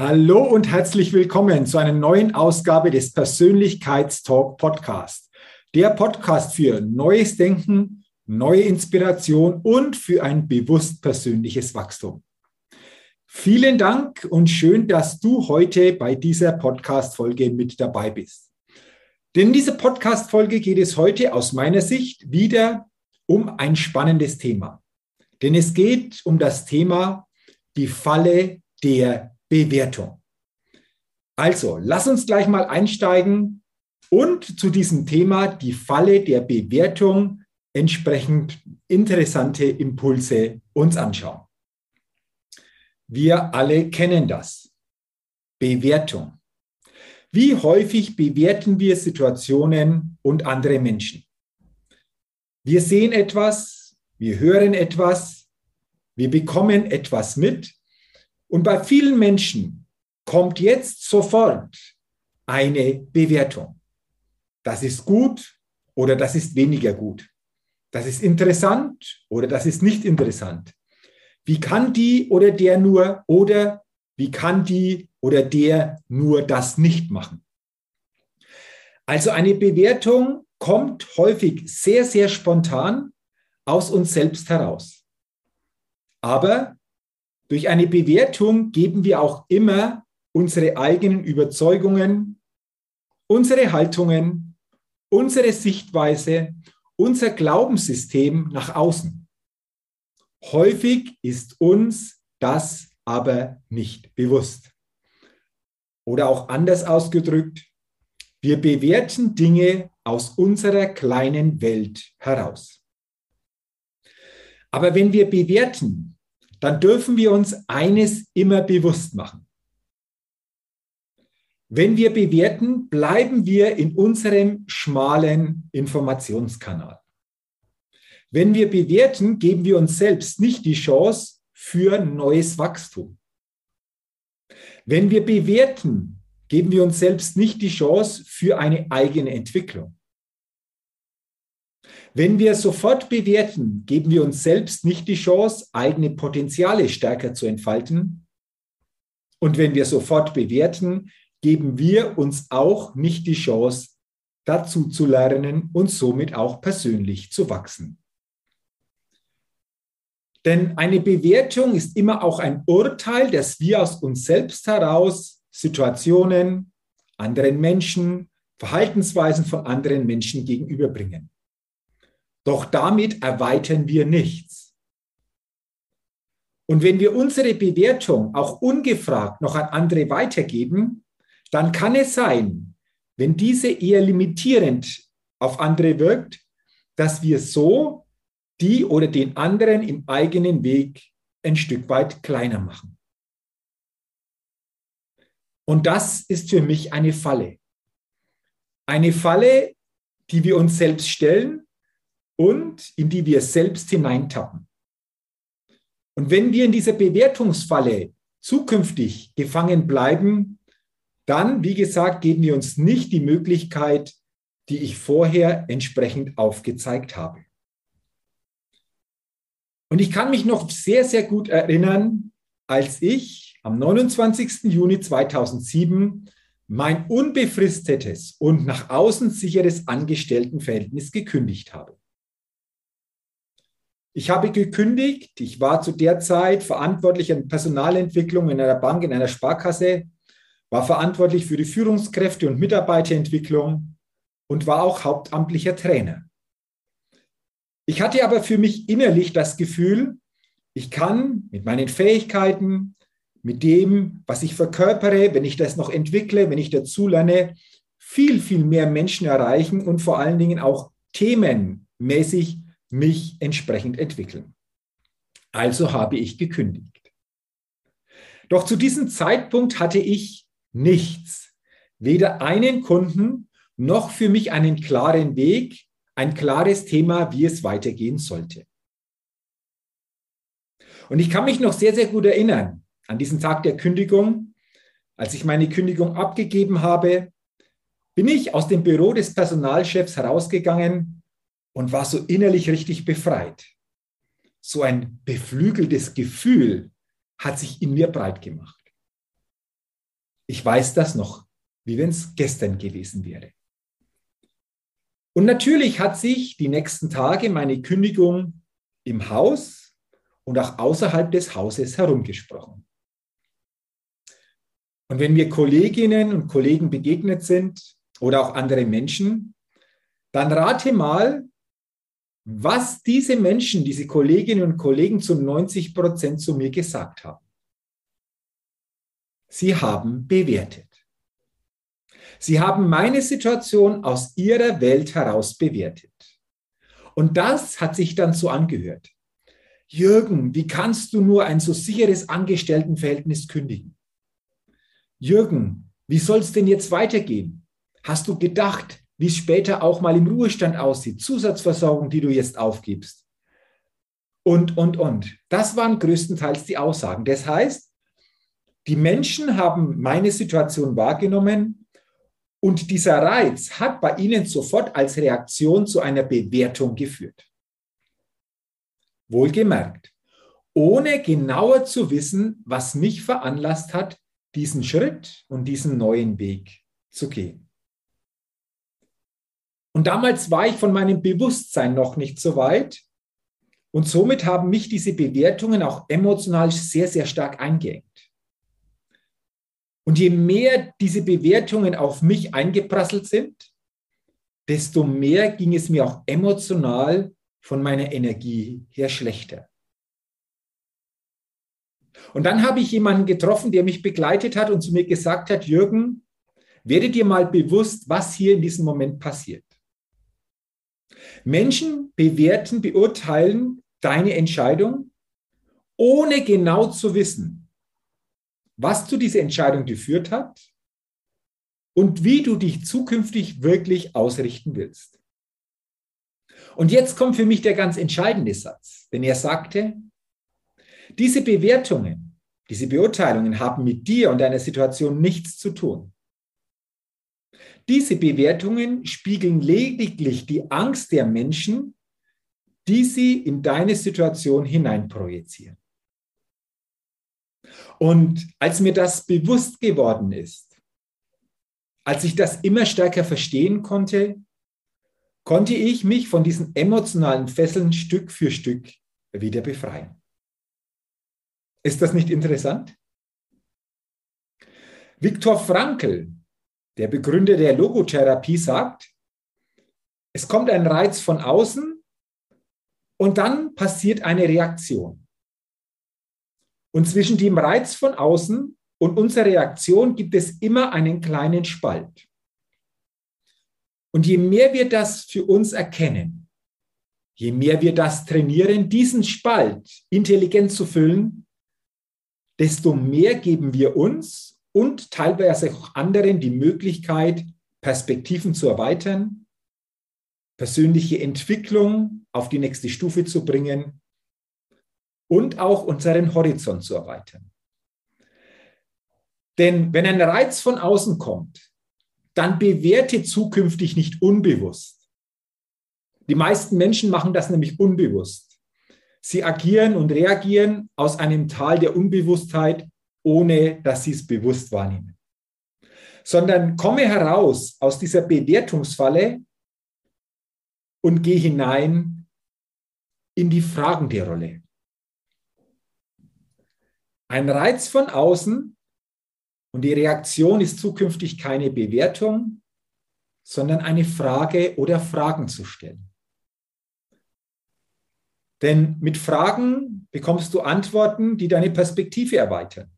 Hallo und herzlich willkommen zu einer neuen Ausgabe des Persönlichkeitstalk Podcast. Der Podcast für neues Denken, neue Inspiration und für ein bewusst persönliches Wachstum. Vielen Dank und schön, dass du heute bei dieser Podcast-Folge mit dabei bist. Denn in dieser Podcast-Folge geht es heute aus meiner Sicht wieder um ein spannendes Thema. Denn es geht um das Thema die Falle der Bewertung. Also, lass uns gleich mal einsteigen und zu diesem Thema die Falle der Bewertung entsprechend interessante Impulse uns anschauen. Wir alle kennen das. Bewertung. Wie häufig bewerten wir Situationen und andere Menschen? Wir sehen etwas, wir hören etwas, wir bekommen etwas mit und bei vielen Menschen kommt jetzt sofort eine Bewertung. Das ist gut oder das ist weniger gut. Das ist interessant oder das ist nicht interessant. Wie kann die oder der nur oder wie kann die oder der nur das nicht machen? Also eine Bewertung kommt häufig sehr, sehr spontan aus uns selbst heraus. Aber durch eine Bewertung geben wir auch immer unsere eigenen Überzeugungen, unsere Haltungen, unsere Sichtweise, unser Glaubenssystem nach außen. Häufig ist uns das aber nicht bewusst. Oder auch anders ausgedrückt, wir bewerten Dinge aus unserer kleinen Welt heraus. Aber wenn wir bewerten, dann dürfen wir uns eines immer bewusst machen. Wenn wir bewerten, bleiben wir in unserem schmalen Informationskanal. Wenn wir bewerten, geben wir uns selbst nicht die Chance für neues Wachstum. Wenn wir bewerten, geben wir uns selbst nicht die Chance für eine eigene Entwicklung. Wenn wir sofort bewerten, geben wir uns selbst nicht die Chance, eigene Potenziale stärker zu entfalten. Und wenn wir sofort bewerten, geben wir uns auch nicht die Chance, dazu zu lernen und somit auch persönlich zu wachsen. Denn eine Bewertung ist immer auch ein Urteil, das wir aus uns selbst heraus Situationen, anderen Menschen, Verhaltensweisen von anderen Menschen gegenüberbringen. Doch damit erweitern wir nichts. Und wenn wir unsere Bewertung auch ungefragt noch an andere weitergeben, dann kann es sein, wenn diese eher limitierend auf andere wirkt, dass wir so die oder den anderen im eigenen Weg ein Stück weit kleiner machen. Und das ist für mich eine Falle. Eine Falle, die wir uns selbst stellen und in die wir selbst hineintappen. Und wenn wir in dieser Bewertungsfalle zukünftig gefangen bleiben, dann, wie gesagt, geben wir uns nicht die Möglichkeit, die ich vorher entsprechend aufgezeigt habe. Und ich kann mich noch sehr, sehr gut erinnern, als ich am 29. Juni 2007 mein unbefristetes und nach außen sicheres Angestelltenverhältnis gekündigt habe. Ich habe gekündigt. Ich war zu der Zeit verantwortlich an Personalentwicklung in einer Bank, in einer Sparkasse war verantwortlich für die Führungskräfte und Mitarbeiterentwicklung und war auch hauptamtlicher Trainer. Ich hatte aber für mich innerlich das Gefühl, ich kann mit meinen Fähigkeiten, mit dem, was ich verkörpere, wenn ich das noch entwickle, wenn ich dazu lerne, viel, viel mehr Menschen erreichen und vor allen Dingen auch themenmäßig mich entsprechend entwickeln. Also habe ich gekündigt. Doch zu diesem Zeitpunkt hatte ich nichts, weder einen Kunden noch für mich einen klaren Weg, ein klares Thema, wie es weitergehen sollte. Und ich kann mich noch sehr, sehr gut erinnern an diesen Tag der Kündigung, als ich meine Kündigung abgegeben habe, bin ich aus dem Büro des Personalchefs herausgegangen und war so innerlich richtig befreit. So ein beflügeltes Gefühl hat sich in mir breit gemacht. Ich weiß das noch, wie wenn es gestern gewesen wäre. Und natürlich hat sich die nächsten Tage meine Kündigung im Haus und auch außerhalb des Hauses herumgesprochen. Und wenn mir Kolleginnen und Kollegen begegnet sind oder auch andere Menschen, dann rate mal, was diese Menschen, diese Kolleginnen und Kollegen zu 90 Prozent zu mir gesagt haben. Sie haben bewertet. Sie haben meine Situation aus ihrer Welt heraus bewertet. Und das hat sich dann so angehört. Jürgen, wie kannst du nur ein so sicheres Angestelltenverhältnis kündigen? Jürgen, wie soll es denn jetzt weitergehen? Hast du gedacht, wie es später auch mal im Ruhestand aussieht? Zusatzversorgung, die du jetzt aufgibst. Und, und, und. Das waren größtenteils die Aussagen. Das heißt, die Menschen haben meine Situation wahrgenommen und dieser Reiz hat bei ihnen sofort als Reaktion zu einer Bewertung geführt. Wohlgemerkt, ohne genauer zu wissen, was mich veranlasst hat, diesen Schritt und diesen neuen Weg zu gehen. Und damals war ich von meinem Bewusstsein noch nicht so weit. Und somit haben mich diese Bewertungen auch emotional sehr, sehr stark eingeengt. Und je mehr diese Bewertungen auf mich eingeprasselt sind, desto mehr ging es mir auch emotional von meiner Energie her schlechter. Und dann habe ich jemanden getroffen, der mich begleitet hat und zu mir gesagt hat, Jürgen, werde dir mal bewusst, was hier in diesem Moment passiert. Menschen bewerten, beurteilen deine Entscheidung, ohne genau zu wissen, was zu dieser Entscheidung geführt hat und wie du dich zukünftig wirklich ausrichten willst. Und jetzt kommt für mich der ganz entscheidende Satz, denn er sagte, diese Bewertungen, diese Beurteilungen haben mit dir und deiner Situation nichts zu tun. Diese Bewertungen spiegeln lediglich die Angst der Menschen, die sie in deine Situation hineinprojizieren. Und als mir das bewusst geworden ist, als ich das immer stärker verstehen konnte, konnte ich mich von diesen emotionalen Fesseln Stück für Stück wieder befreien. Ist das nicht interessant? Viktor Frankl der Begründer der Logotherapie sagt, es kommt ein Reiz von außen und dann passiert eine Reaktion. Und zwischen dem Reiz von außen und unserer Reaktion gibt es immer einen kleinen Spalt. Und je mehr wir das für uns erkennen, je mehr wir das trainieren, diesen Spalt intelligent zu füllen, desto mehr geben wir uns und teilweise auch anderen die Möglichkeit, Perspektiven zu erweitern, persönliche Entwicklung auf die nächste Stufe zu bringen und auch unseren Horizont zu erweitern. Denn wenn ein Reiz von außen kommt, dann bewerte zukünftig nicht unbewusst. Die meisten Menschen machen das nämlich unbewusst. Sie agieren und reagieren aus einem Tal der Unbewusstheit ohne dass sie es bewusst wahrnehmen. Sondern komme heraus aus dieser Bewertungsfalle und gehe hinein in die fragende Rolle. Ein Reiz von außen Und die Reaktion ist zukünftig keine Bewertung, sondern eine Frage oder Fragen zu stellen. Denn mit Fragen bekommst du Antworten, die deine Perspektive erweitern.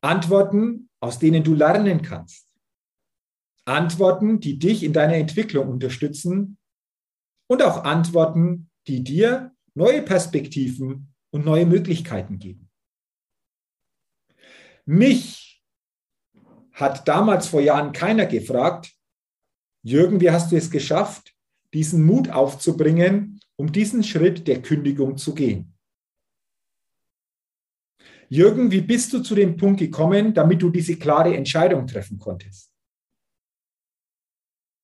Antworten, aus denen du lernen kannst. Antworten, die dich in deiner Entwicklung unterstützen und auch Antworten, die dir neue Perspektiven und neue Möglichkeiten geben. Mich hat damals vor Jahren keiner gefragt, Jürgen, wie hast du es geschafft, diesen Mut aufzubringen, um diesen Schritt der Kündigung zu gehen? Jürgen, wie bist du zu dem Punkt gekommen, damit du diese klare Entscheidung treffen konntest?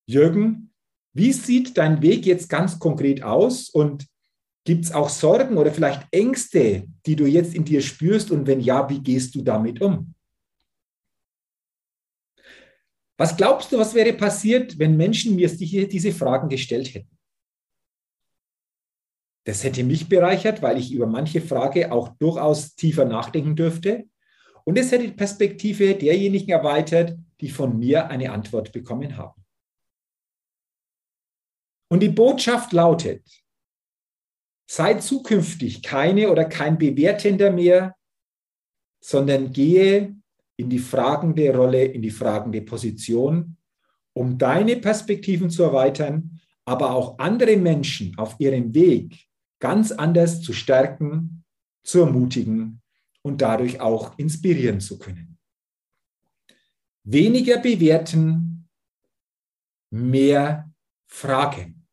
Jürgen, wie sieht dein Weg jetzt ganz konkret aus und gibt es auch Sorgen oder vielleicht Ängste, die du jetzt in dir spürst und wenn ja, wie gehst du damit um? Was glaubst du, was wäre passiert, wenn Menschen mir diese Fragen gestellt hätten? Das hätte mich bereichert, weil ich über manche Frage auch durchaus tiefer nachdenken dürfte. Und es hätte die Perspektive derjenigen erweitert, die von mir eine Antwort bekommen haben. Und die Botschaft lautet, sei zukünftig keine oder kein Bewertender mehr, sondern gehe in die fragende Rolle, in die fragende Position, um deine Perspektiven zu erweitern, aber auch andere Menschen auf ihrem Weg ganz anders zu stärken, zu ermutigen und dadurch auch inspirieren zu können. Weniger bewerten, mehr fragen.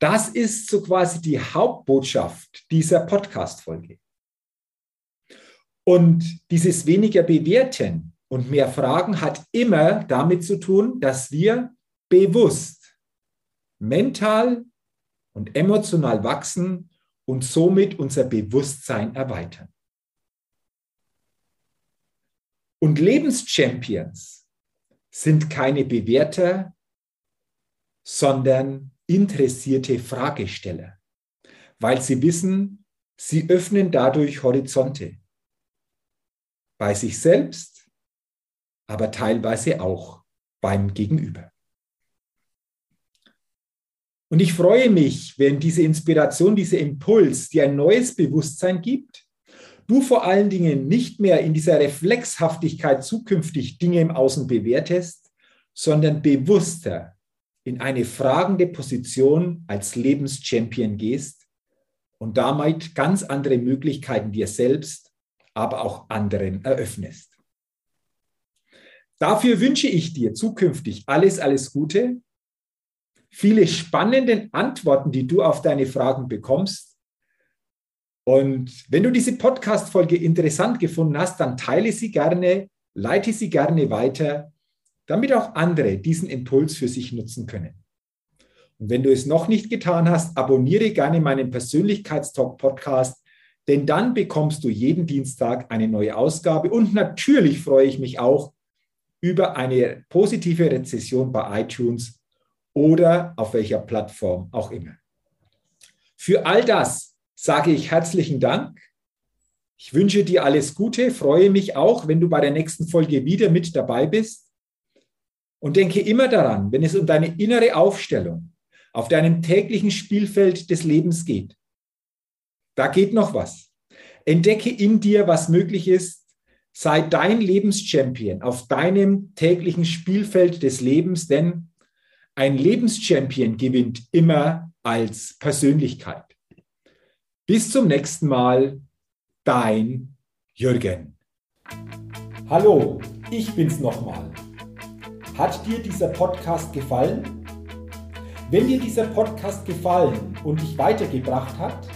Das ist so quasi die Hauptbotschaft dieser Podcast-Folge. Und dieses weniger bewerten und mehr fragen hat immer damit zu tun, dass wir bewusst mental und emotional wachsen und somit unser Bewusstsein erweitern. Und Lebenschampions sind keine Bewerter, sondern interessierte Fragesteller, weil sie wissen, sie öffnen dadurch Horizonte bei sich selbst, aber teilweise auch beim Gegenüber. Und ich freue mich, wenn diese Inspiration, dieser Impuls dir ein neues Bewusstsein gibt, du vor allen Dingen nicht mehr in dieser Reflexhaftigkeit zukünftig Dinge im Außen bewertest, sondern bewusster in eine fragende Position als Lebenschampion gehst und damit ganz andere Möglichkeiten dir selbst, aber auch anderen eröffnest. Dafür wünsche ich dir zukünftig alles, alles Gute viele spannende Antworten, die du auf deine Fragen bekommst. Und wenn du diese Podcast-Folge interessant gefunden hast, dann teile sie gerne, leite sie gerne weiter, damit auch andere diesen Impuls für sich nutzen können. Und wenn du es noch nicht getan hast, abonniere gerne meinen Persönlichkeitstalk-Podcast, denn dann bekommst du jeden Dienstag eine neue Ausgabe. Und natürlich freue ich mich auch über eine positive Rezession bei iTunes oder auf welcher Plattform auch immer. Für all das sage ich herzlichen Dank. Ich wünsche dir alles Gute, freue mich auch, wenn du bei der nächsten Folge wieder mit dabei bist. Und denke immer daran, wenn es um deine innere Aufstellung auf deinem täglichen Spielfeld des Lebens geht, da geht noch was. Entdecke in dir, was möglich ist. Sei dein Lebenschampion auf deinem täglichen Spielfeld des Lebens, denn ein Lebenschampion gewinnt immer als Persönlichkeit. Bis zum nächsten Mal, dein Jürgen. Hallo, ich bin's nochmal. Hat dir dieser Podcast gefallen? Wenn dir dieser Podcast gefallen und dich weitergebracht hat,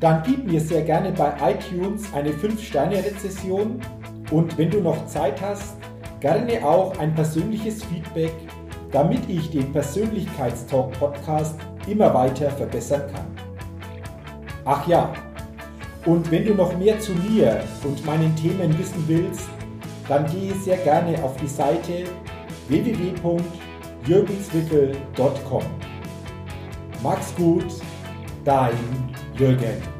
dann gib mir sehr gerne bei iTunes eine 5-Sterne-Rezession und wenn du noch Zeit hast, gerne auch ein persönliches Feedback damit ich den Persönlichkeitstalk Podcast immer weiter verbessern kann. Ach ja, und wenn du noch mehr zu mir und meinen Themen wissen willst, dann gehe sehr gerne auf die Seite www.jürgenswickel.com. Max gut, dein Jürgen.